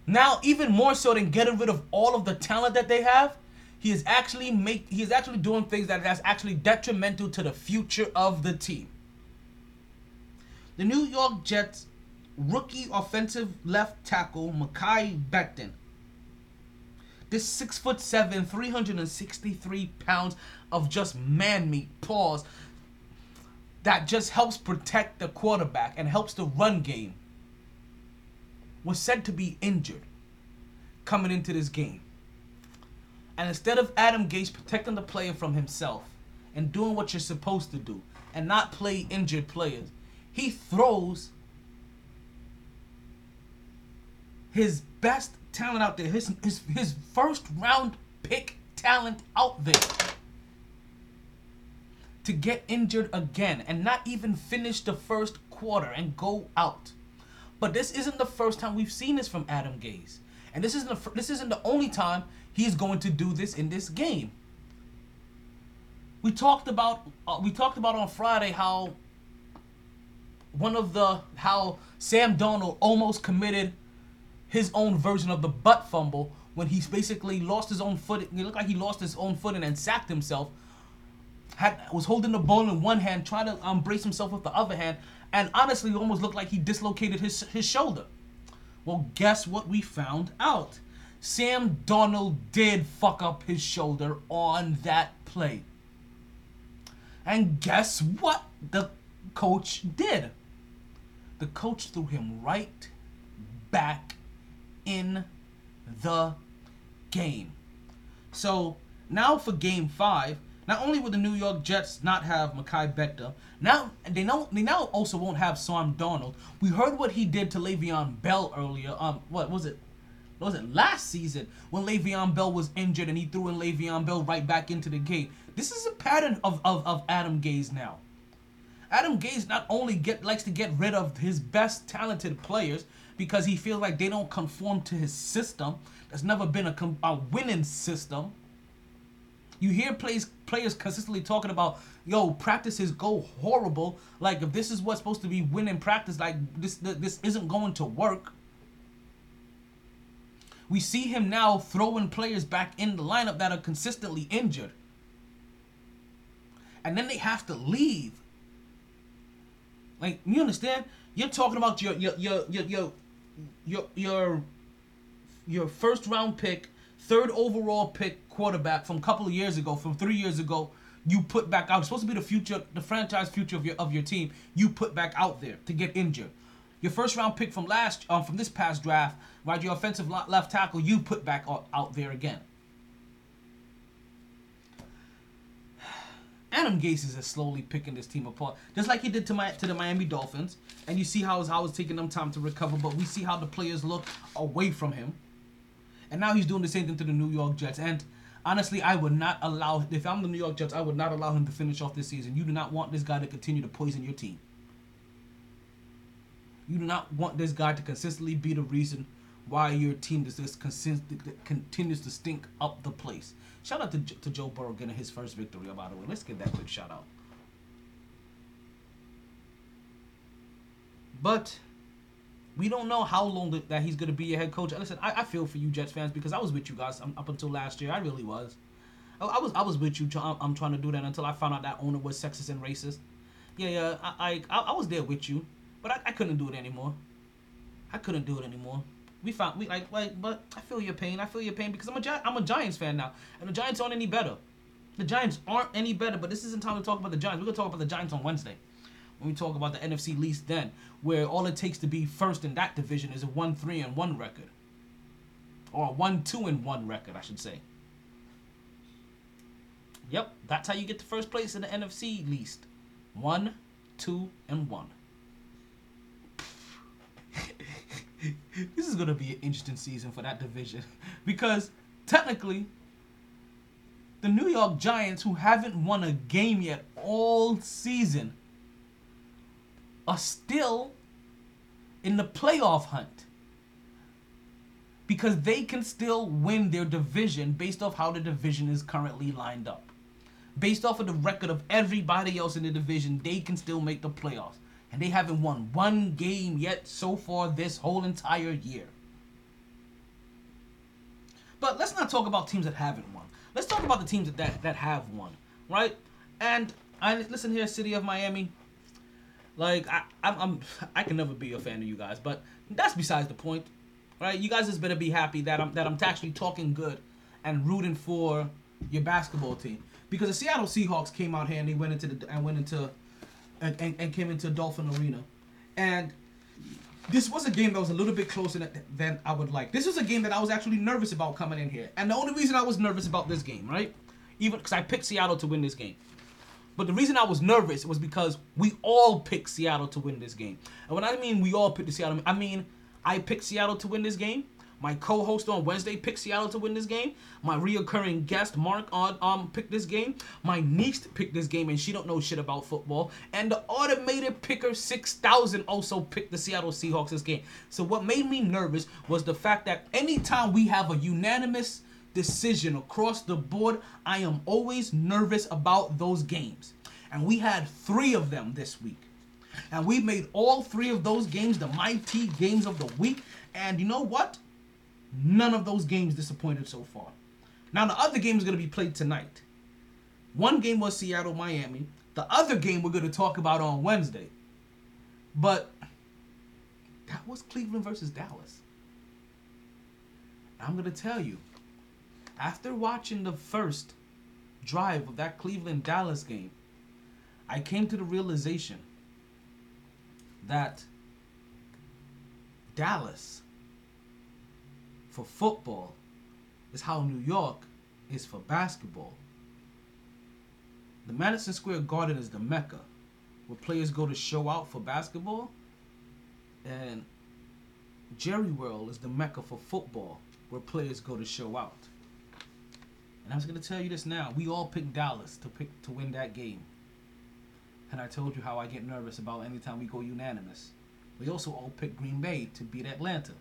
now even more so than getting rid of all of the talent that they have, he is actually make he is actually doing things that that's actually detrimental to the future of the team. The New York Jets rookie offensive left tackle Mekhi Becton. This six foot seven, 363 pounds of just man meat paws that just helps protect the quarterback and helps the run game was said to be injured coming into this game. And instead of Adam Gase protecting the player from himself and doing what you're supposed to do and not play injured players, he throws his best talent out there, his his his first round pick talent out there to get injured again and not even finish the first quarter and go out. But this isn't the first time we've seen this from Adam Gase. And this isn't the, this isn't the only time he's going to do this in this game. We talked about uh, we talked about on Friday how one of the how Sam Darnold almost committed his own version of the butt fumble when he basically lost his own foot. It looked like he lost his own footing and sacked himself. Had was holding the ball in one hand, trying to um, brace himself with the other hand, and honestly, almost looked like he dislocated his his shoulder. Well, guess what we found out? Sam Darnold did fuck up his shoulder on that play. And guess what the coach did? The coach threw him right back in the game. So now for game five, not only will the New York Jets not have Mekhi Becton, now they know they now also won't have Sam Darnold. We heard what he did to Le'Veon Bell earlier. Um, what was it? What was it last season when Le'Veon Bell was injured and he threw in Le'Veon Bell right back into the game? This is a pattern of of, of Adam Gase now. Adam Gase not only get likes to get rid of his best talented players because he feels like they don't conform to his system. That's never been a, com- a winning system. You hear plays, players consistently talking about, yo, practices go horrible. Like if this is what's supposed to be winning practice, like this this isn't going to work. We see him now throwing players back in the lineup that are consistently injured. And then they have to leave. Like, you understand? You're talking about your your your your your your your, your first round pick, third overall pick quarterback from a couple of years ago, from three years ago, you put back out. It's supposed to be the future, the franchise future of your of your team. You put back out there to get injured. Your first round pick from last um, from this past draft, right? Your offensive left tackle, you put back out, out there again. Adam Gase is slowly picking this team apart, just like he did to my to the Miami Dolphins. And you see how how it's taking them time to recover, but we see how the players look away from him. And now he's doing the same thing to the New York Jets. And honestly, I would not allow if I'm the New York Jets, I would not allow him to finish off this season. You do not want this guy to continue to poison your team. You do not want this guy to consistently be the reason why your team does this continues to stink up the place. Shout out to, to Joe Burrow getting his first victory, by the way. Let's give that quick shout out. But we don't know how long th- that he's going to be your head coach. Listen, I, I feel for you Jets fans because I was with you guys um, up until last year. I really was. I, I was I was with you. I'm, I'm trying to do that until I found out that owner was sexist and racist. Yeah, yeah, I I, I was there with you, but I, I couldn't do it anymore. I couldn't do it anymore. We found we like like, but I feel your pain. I feel your pain because I'm a Gi- I'm a Giants fan now, and the Giants aren't any better. The Giants aren't any better. But this isn't time to talk about the Giants. We're gonna talk about the Giants on Wednesday when we talk about the NFC least then, where all it takes to be first in that division is a one three and one record, or a one two and one record, I should say. Yep, that's how you get to first place in the NFC least, one, two, and one. (laughs) this is gonna be an interesting season for that division (laughs) because technically the New York Giants, who haven't won a game yet all season, are still in the playoff hunt. because they can still win their division based off how the division is currently lined up. Based off of the record of everybody else in the division, they can still make the playoffs. And they haven't won one game yet so far this whole entire year. But let's not talk about teams that haven't won. Let's talk about the teams that, that, that have won, right? And I listen here, City of Miami. Like I, I'm, I'm, (laughs) I can never be a fan of you guys, but that's besides the point, right? You guys just better be happy that I'm that I'm actually talking good and rooting for your basketball team because the Seattle Seahawks came out here and they went into the and went into and, and, and came into Dolphin Arena, and this was a game that was a little bit closer than, I would like. This was a game that I was actually nervous about coming in here, and the only reason I was nervous about this game, right, even because I picked Seattle to win this game. But the reason I was nervous was because we all picked Seattle to win this game. And when I mean we all picked Seattle, I mean I picked Seattle to win this game. My co-host on Wednesday picked Seattle to win this game. My reoccurring guest Mark on um picked this game. My niece picked this game, and she don't know shit about football. And the automated picker six thousand also picked the Seattle Seahawks this game. So what made me nervous was the fact that anytime we have a unanimous decision across the board, I am always nervous about those games. And we had three of them this week. And we made all three of those games the mighty games of the week. And you know what? None of those games disappointed so far. Now, the other game is going to be played tonight. One game was Seattle Miami. The other game we're going to talk about on Wednesday. But that was Cleveland versus Dallas. I'm going to tell you, after watching the first drive of that Cleveland Dallas game, I came to the realization that Dallas for football is how New York is for basketball. The Madison Square Garden is the mecca where players go to show out for basketball, and Jerry World is the mecca for football where players go to show out. And I was gonna tell you this now. We all picked Dallas to pick to win that game. And I told you how I get nervous about anytime we go unanimous. We also all picked Green Bay to beat Atlanta.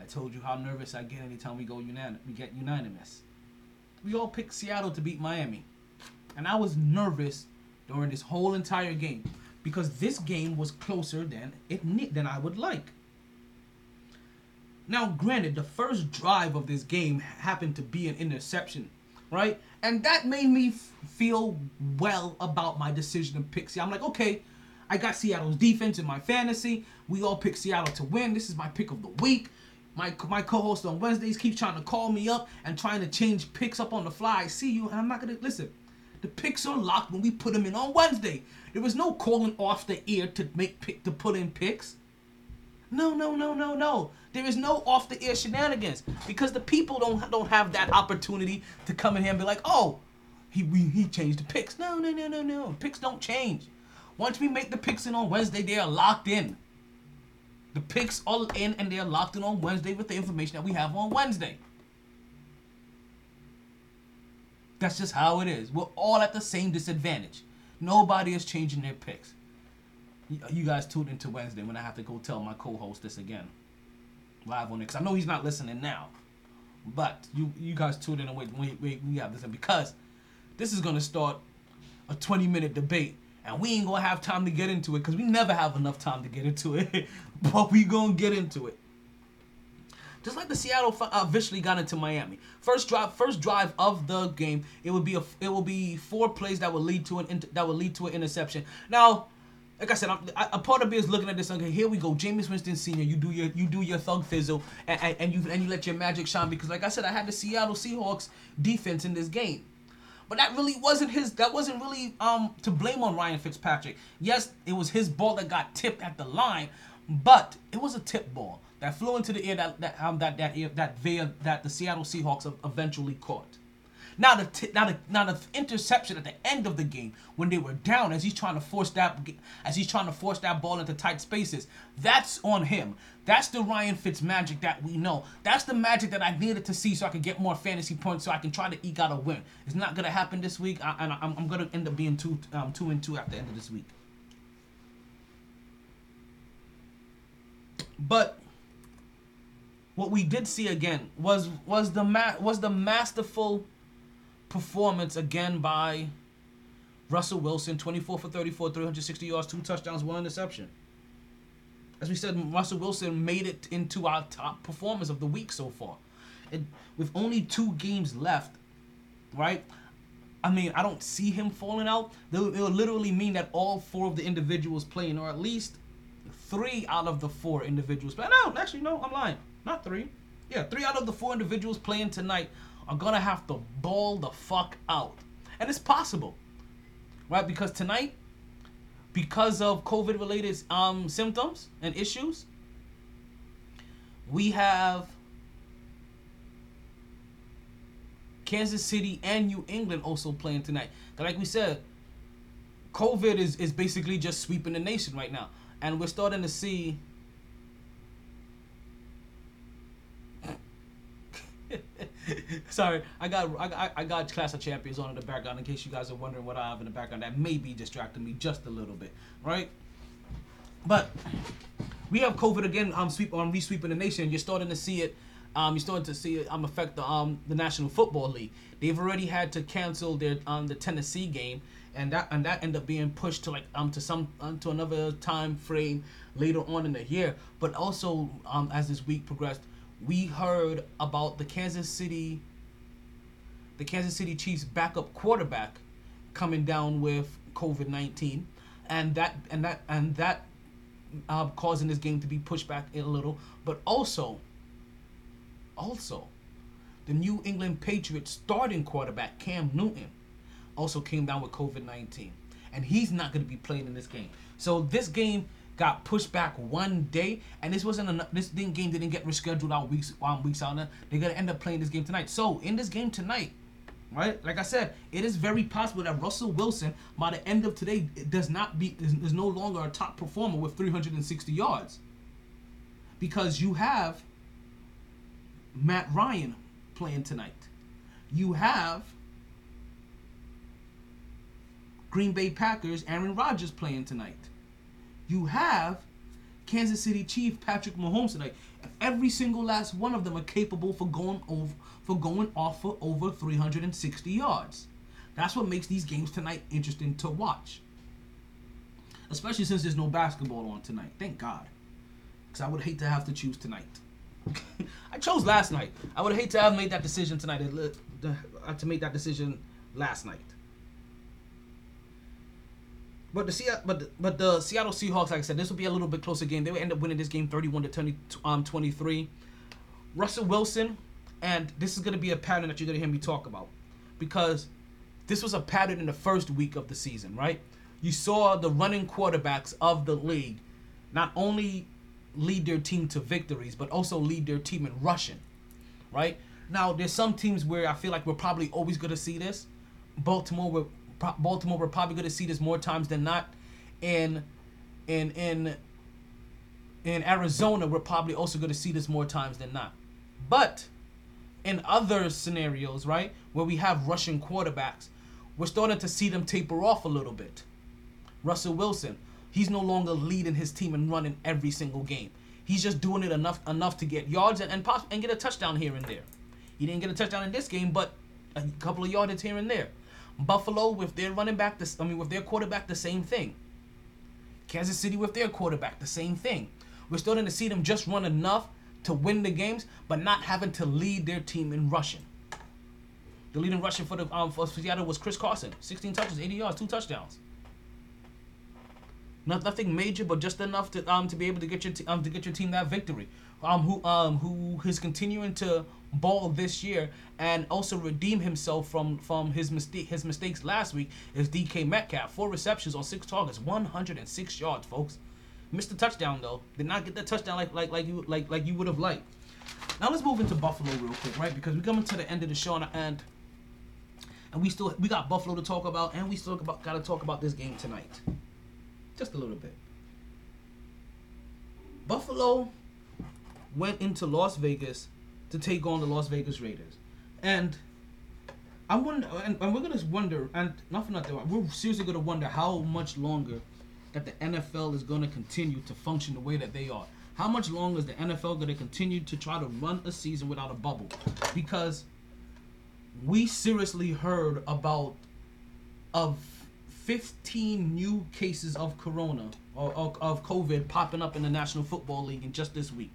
I told you how nervous I get anytime we go we get unanimous. We all picked Seattle to beat Miami. And I was nervous during this whole entire game because this game was closer than it than I would like. Now, granted, the first drive of this game happened to be an interception, right? And that made me f- feel well about my decision to pick Seattle. I'm like, okay, I got Seattle's defense in my fantasy. We all pick Seattle to win. This is my pick of the week. My, my co-host on Wednesdays keeps trying to call me up and trying to change picks up on the fly. I see you, and I'm not gonna listen. The picks are locked when we put them in on Wednesday. There was no calling off the ear to make pick to put in picks. No, no, no, no, no. There is no off the air shenanigans because the people don't don't have that opportunity to come in here and be like, oh, he we, he changed the picks. No, no, no, no, no. Picks don't change. Once we make the picks in on Wednesday, they are locked in. The picks are in and they are locked in on Wednesday with the information that we have on Wednesday. That's just how it is. We're all at the same disadvantage. Nobody is changing their picks. You- guys tune into Wednesday when I have to go tell my co-host this again, live on it. Cause I know he's not listening now, but you you guys tune in and wait wait wait we have this because this is gonna start a 20 minute debate and we ain't gonna have time to get into it because we never have enough time to get into it, (laughs) but we gonna get into it. Just like the Seattle uh, officially got into Miami. First drive, first drive of the game, it would be a, it will be four plays that will lead to an that will lead to an interception. Now, like I said, I'm, I, a part of me is looking at this. Okay, here we go, Jameis Winston Senior. You do your you do your thug fizzle, and, and, and you and you let your magic shine because, like I said, I had the Seattle Seahawks defense in this game. But that really wasn't his. That wasn't really um to blame on Ryan Fitzpatrick. Yes, it was his ball that got tipped at the line, but it was a tip ball that flew into the air that that um that that that that the Seattle Seahawks eventually caught. Now the t- now the now the interception at the end of the game when they were down as he's trying to force that as he's trying to force that ball into tight spaces. That's on him. That's the Ryan Fitz magic that we know. That's the magic that I needed to see so I could get more fantasy points so I can try to eke out a win. It's not gonna happen this week, I, and I'm, I'm gonna end up being two um, two and two at the end of this week. But what we did see again was was the ma- was the masterful performance again by Russell Wilson, 24 for 34, 360 yards, two touchdowns, one interception. As we said, Russell Wilson made it into our top performers of the week so far. And with only two games left, right? I mean, I don't see him falling out. It'll, it'll literally mean that all four of the individuals playing, or at least three out of the four individuals. But no, actually, no, I'm lying. Not three. Yeah, three out of the four individuals playing tonight are gonna have to ball the fuck out, and it's possible, right? Because tonight, because of COVID-related um, symptoms and issues, we have Kansas City and New England also playing tonight. Like we said, COVID is, is basically just sweeping the nation right now. And we're starting to see (laughs) Sorry, I got I I got Clash of Champions on in the background in case you guys are wondering what I have in the background. That may be distracting me just a little bit, right? But we have COVID again. I'm sweep I'm resweeping the nation. You're starting to see it. Um, you're starting to see it um affect the um the National Football League. They've already had to cancel their um the Tennessee game, and that and that ended up being pushed to like um to some um, to another time frame later on in the year. But also um as this week progressed, we heard about the Kansas City the Kansas City Chiefs backup quarterback coming down with COVID nineteen, and that and that and that uh, causing this game to be pushed back a little. But also, also, the New England Patriots starting quarterback Cam Newton also came down with COVID nineteen, and he's not going to be playing in this game. So this game got pushed back one day, and this wasn't enough. This game didn't get rescheduled out weeks um, weeks out. They're gonna end up playing this game tonight. So in this game tonight, right? Like I said, it is very possible that Russell Wilson, by the end of today, does not be is, is no longer a top performer with 360 yards, because you have Matt Ryan playing tonight. You have Green Bay Packers Aaron Rodgers playing tonight. You have Kansas City Chief Patrick Mahomes tonight. Every single last one of them are capable for going over for going off for over 360 yards. That's what makes these games tonight interesting to watch. Especially since there's no basketball on tonight. Thank God. Because I would hate to have to choose tonight. (laughs) I chose last night. I would hate to have made that decision tonight. uh, To make that decision last night. But the Seattle, but the, but the Seattle Seahawks, like I said, this will be a little bit closer game. They will end up winning this game 31 to 20, um, 23. Russell Wilson, and this is going to be a pattern that you're to hear me talk about, because this was a pattern in the first week of the season, right? You saw the running quarterbacks of the league not only lead their team to victories, but also lead their team in rushing, right? Now, there's some teams where I feel like we're probably always going to see this. Baltimore, Baltimore, we're probably going to see this more times than not. In, in, in, in Arizona, we're probably also going to see this more times than not. But in other scenarios, right, where we have rushing quarterbacks, we're starting to see them taper off a little bit. Russell Wilson, he's no longer leading his team and running every single game. He's just doing it enough enough to get yards and and, poss- and get a touchdown here and there. He didn't get a touchdown in this game, but a couple of yardage here and there. Buffalo with their running back, I mean with their quarterback, the same thing. Kansas City with their quarterback, the same thing. We're starting to see them just run enough to win the games, but not having to lead their team in rushing. The leading rusher for the um, for Seattle was Chris Carson, 16 touches, 80 yards, two touchdowns. Not, nothing major, but just enough to um to be able to get your t- um to get your team that victory. Um who um who is continuing to ball this year and also redeem himself from from his mistake his mistakes last week is DK Metcalf. Four receptions on six targets, 106 yards, folks. Missed the touchdown though. Did not get the touchdown like like like you like like you would have liked. Now let's move into Buffalo real quick, right? Because we're coming to the end of the show and and, and we still we got Buffalo to talk about and we still about, got to talk about this game tonight. Just a little bit. Buffalo went into Las Vegas to take on the Las Vegas Raiders. And I wonder, and, and we're gonna wonder, and not for nothing, we're seriously gonna wonder how much longer that the NFL is gonna continue to function the way that they are. How much longer is the NFL to continue to try to run a season without a bubble? Because we seriously heard about of 15 new cases of corona or, or of COVID popping up in the National Football League in just this week.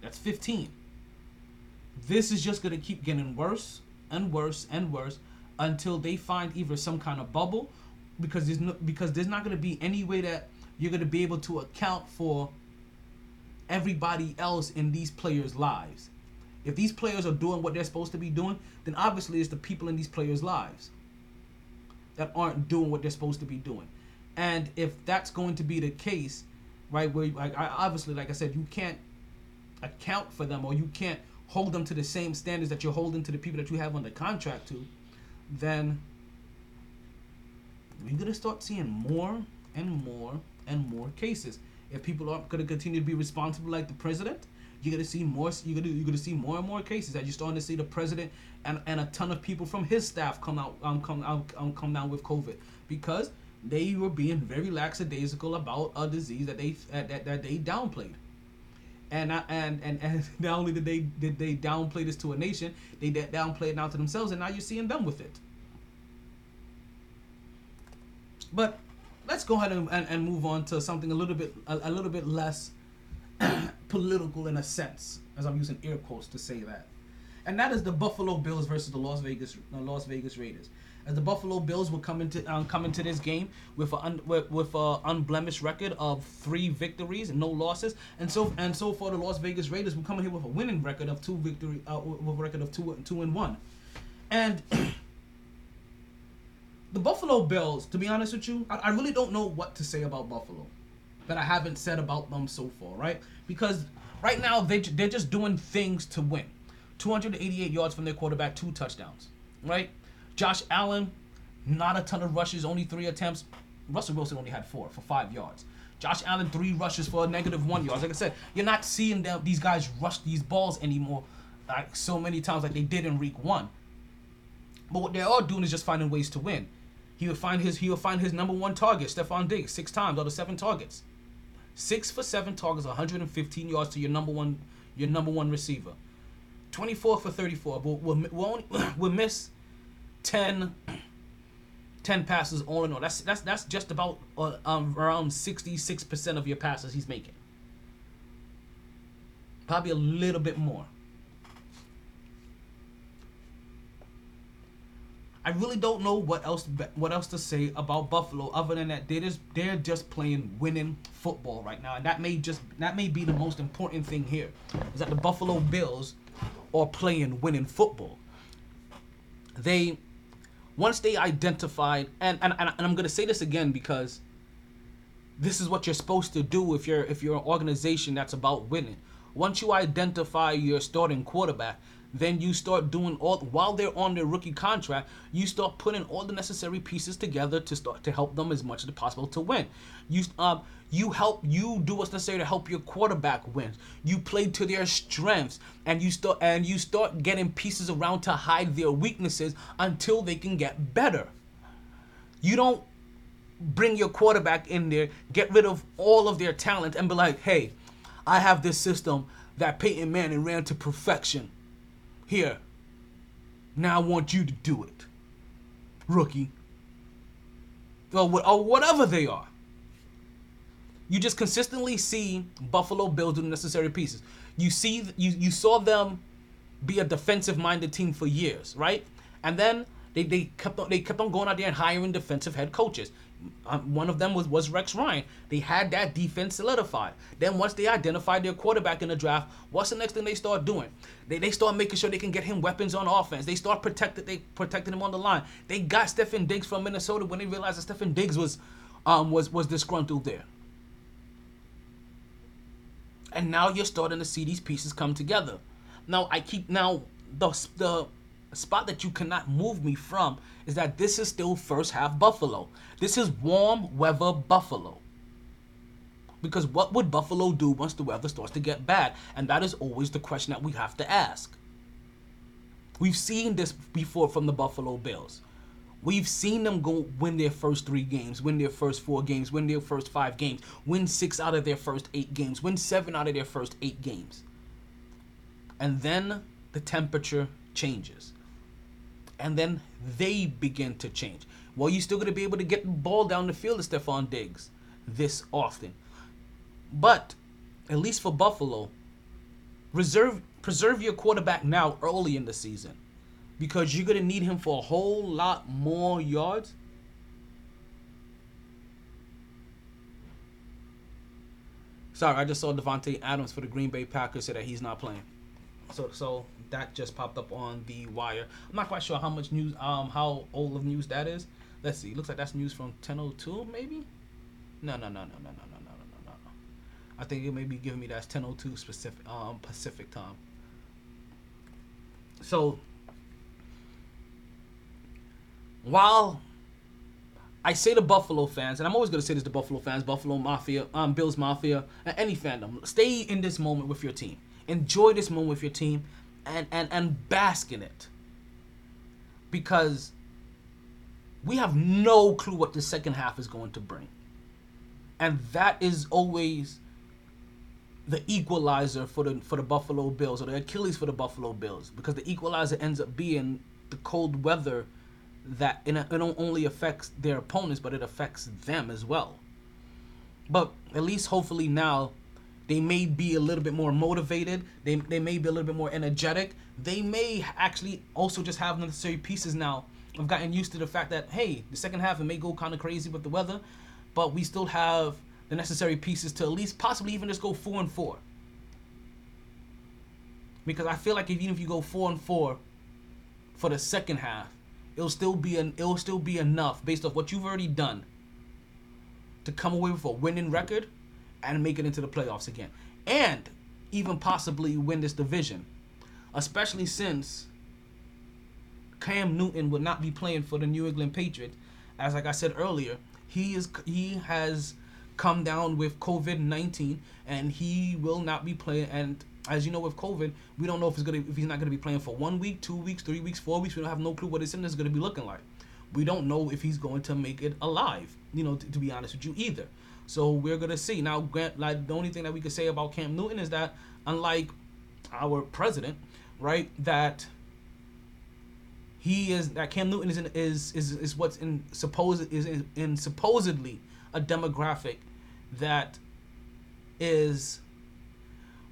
That's 15. This is just going to keep getting worse and worse and worse until they find either some kind of bubble because there's no because there's not going to be any way that you're going to be able to account for everybody else in these players' lives. If these players are doing what they're supposed to be doing, then obviously it's the people in these players' lives that aren't doing what they're supposed to be doing. And if that's going to be the case, right, where like I, obviously, like I said, you can't account for them or you can't hold them to the same standards that you're holding to the people that you have under contract to, then you're gonna start seeing more and more and more cases. If people aren't gonna continue to be responsible like the president, you're gonna see more. You're gonna you're gonna see more and more cases. As you're starting to see the president and, and a ton of people from his staff come out um come out um, come down with COVID because they were being very lackadaisical about a disease that they uh, that, that they downplayed. And, I, and and and (laughs) not only did they did they downplay this to a nation, they did downplay it now to themselves, and now you're seeing them with it. But let's go ahead and, and, and move on to something a little bit a, a little bit less (coughs) political in a sense, as I'm using air quotes to say that, and that is the Buffalo Bills versus the Las Vegas the Las Vegas Raiders. The Buffalo Bills will come into um, come into this game with a un, with, with a unblemished record of three victories and no losses, and so and so far the Las Vegas Raiders will come in here with a winning record of two victory uh, with a record of two two and one, and. (clears throat) the Buffalo Bills, to be honest with you, I, I really don't know what to say about Buffalo that I haven't said about them so far, right? Because right now they they're just doing things to win. 288 yards from their quarterback, two touchdowns, right? Josh Allen, not a ton of rushes, only three attempts. Russell Wilson only had four for five yards. Josh Allen three rushes for a negative one yards. Like I said, you're not seeing them these guys rush these balls anymore, like so many times like they did in Week One. But what they're all doing is just finding ways to win. He would find his he would find his number one target, Stefon Diggs, six times out of seven targets. Six for seven targets, 115 yards to your number one your number one receiver. 24 for 34. But we'll, we'll, only, (coughs) we'll miss 10, 10 passes all in all. That's that's that's just about uh, um, around 66% of your passes he's making. Probably a little bit more. I really don't know what else what else to say about Buffalo other than that they're just they're just playing winning football right now, and that may just that may be the most important thing here is that the Buffalo Bills are playing winning football. They once they identified and and, and I'm gonna say this again because this is what you're supposed to do if you're if you're an organization that's about winning. Once you identify your starting quarterback, then you start doing all while they're on their rookie contract you start putting all the necessary pieces together to start to help them as much as possible to win you um you help you do what's necessary to help your quarterback win you play to their strengths and you start and you start getting pieces around to hide their weaknesses until they can get better you don't bring your quarterback in there get rid of all of their talent and be like hey i have this system that peyton manning ran to perfection here. Now I want you to do it. Rookie. Or, whatever they are. You just consistently see Buffalo Bills do the necessary pieces. You see you you saw them be a defensive minded team for years, right? And then they, they kept on they kept on going out there and hiring defensive head coaches. Um, one of them was, was Rex Ryan. They had that defense solidified. Then once they identified their quarterback in the draft, what's the next thing they start doing? They, they start making sure they can get him weapons on offense. They start protected they protecting him on the line. They got Stefon Diggs from Minnesota when they realized that Stefon Diggs was um was was disgruntled there. And now you're starting to see these pieces come together. Now I keep now the the spot that you cannot move me from is that this is still first half Buffalo. This is warm weather Buffalo. Because what would Buffalo do once the weather starts to get bad? And that is always the question that we have to ask. We've seen this before from the Buffalo Bills. We've seen them go win their first three games, win their first four games, win their first five games, win six out of their first eight games, win seven out of their first eight games. And then the temperature changes. And then they begin to change. Well, you're still going to be able to get the ball down the field to Stefon Diggs this often. But at least for Buffalo, reserve preserve your quarterback now early in the season because you're going to need him for a whole lot more yards. Sorry, I just saw Davante Adams for the Green Bay Packers say that he's not playing. So so that just popped up on the wire. I'm not quite sure how much news um how old of news that is. Let's see. Looks like that's news from 1002 maybe? No, no, no, no, no, no, no, no, no, no, no. I think it may be giving me that's 1002 specific um Pacific time. So while I say to Buffalo fans, and I'm always gonna say this to Buffalo fans, Buffalo Mafia, um, Bills Mafia, any fandom, stay in this moment with your team. Enjoy this moment with your team, and and and bask in it. Because we have no clue what the second half is going to bring, and that is always the equalizer for the for the Buffalo Bills or the Achilles for the Buffalo Bills because the equalizer ends up being the cold weather that it, it don't only affects their opponents but it affects them as well. But at least hopefully now they may be a little bit more motivated. They they may be a little bit more energetic. They may actually also just have necessary pieces now. I've gotten used to the fact that hey, the second half it may go kind of crazy with the weather, but we still have the necessary pieces to at least possibly even just go four and four. Because I feel like if, even if you go four and four for the second half, it'll still be an it'll still be enough based off what you've already done to come away with a winning record and make it into the playoffs again. And even possibly win this division. Especially since Cam Newton would not be playing for the New England Patriots. As like I said earlier, he is he has come down with COVID nineteen and he will not be playing. And as you know, with COVID, we don't know if he's gonna if he's not gonna be playing for one week, two weeks, three weeks, four weeks. We don't have no clue what his symptoms is gonna be looking like. We don't know if he's going to make it alive. You know, to, to be honest with you, either. So we're gonna see. Now, Grant, like the only thing that we could say about Cam Newton is that, unlike our president, right, that he is that Cam Newton is in, is is is what's in supposed is in, in supposedly a demographic that is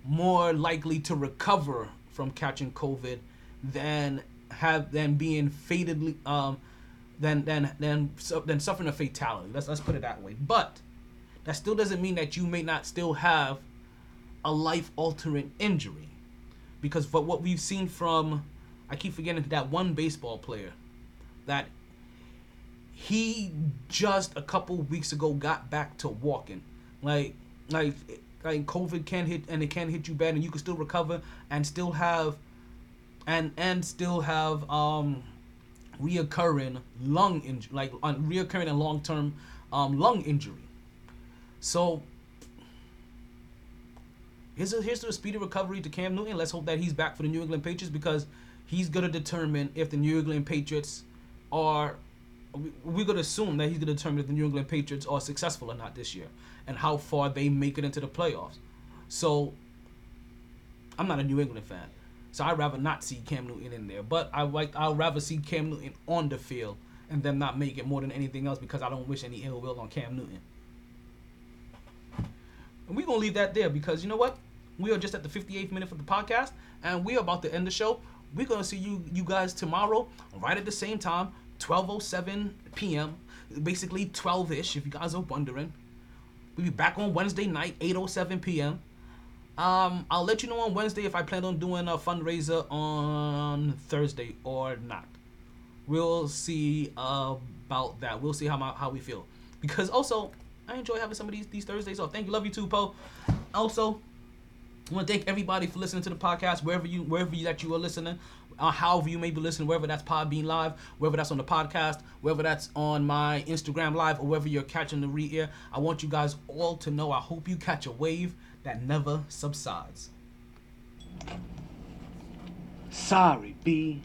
more likely to recover from catching COVID than have than being fatedly um than than than than suffering a fatality. Let's let's put it that way. But that still doesn't mean that you may not still have a life altering injury. Because for what we've seen from I keep forgetting that one baseball player that he just a couple weeks ago got back to walking. Like like like COVID can hit and it can hit you bad and you can still recover and still have and and still have um reoccurring lung injury like uh, reoccurring and long term um lung injury. So here's a, here's a speedy recovery to Cam Newton. Let's hope that he's back for the New England Patriots because he's gonna determine if the New England Patriots are. We're gonna assume that he's gonna determine if the New England Patriots are successful or not this year, and how far they make it into the playoffs. So, I'm not a New England fan, so I'd rather not see Cam Newton in there. But I like I'd rather see Cam Newton on the field and them not make it more than anything else because I don't wish any ill will on Cam Newton. And we're gonna leave that there because you know what? We are just at the 58th minute of the podcast, and we are about to end the show. We're gonna see you you guys tomorrow, right at the same time, 12:07 p.m. Basically 12ish, if you guys are wondering. We'll be back on Wednesday night, 8:07 p.m. Um, I'll let you know on Wednesday if I plan on doing a fundraiser on Thursday or not. We'll see about that. We'll see how my, how we feel. Because also, I enjoy having some of these these Thursdays off. Thank you, love you too, Poe. Also, I want to thank everybody for listening to the podcast, wherever you wherever you, that you are listening, uh, however you may be listening, wherever that's Podbean Live, wherever that's on the podcast, wherever that's on my Instagram Live, or wherever you're catching the re-air. I want you guys all to know. I hope you catch a wave that never subsides. Sorry, B.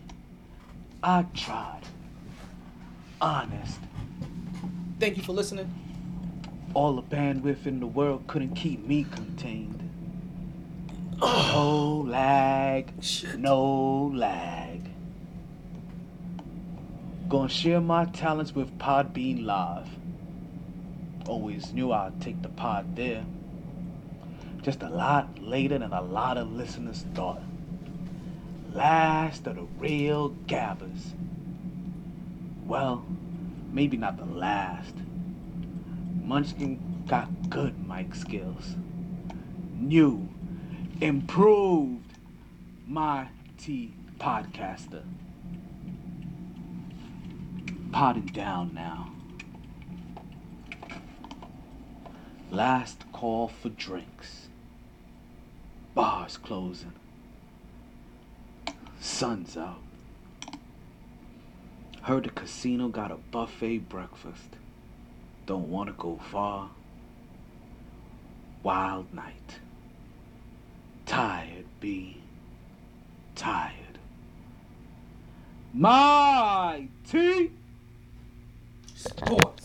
I tried. honest. Thank you for listening. All the bandwidth in the world couldn't keep me contained. Oh. No lag, no lag. Gonna share my talents with Podbean Live. Always knew I'd take the pod there. Just a lot later than a lot of listeners thought. Last of the real gabbers. Well, maybe not the last. Munchkin got good mic skills. New, improved, my T podcaster. Potting down now. Last call for drinks. Bars closing. Sun's out. Heard the casino got a buffet breakfast. Don't want to go far. Wild night tired, B. Tired. My T. Sports.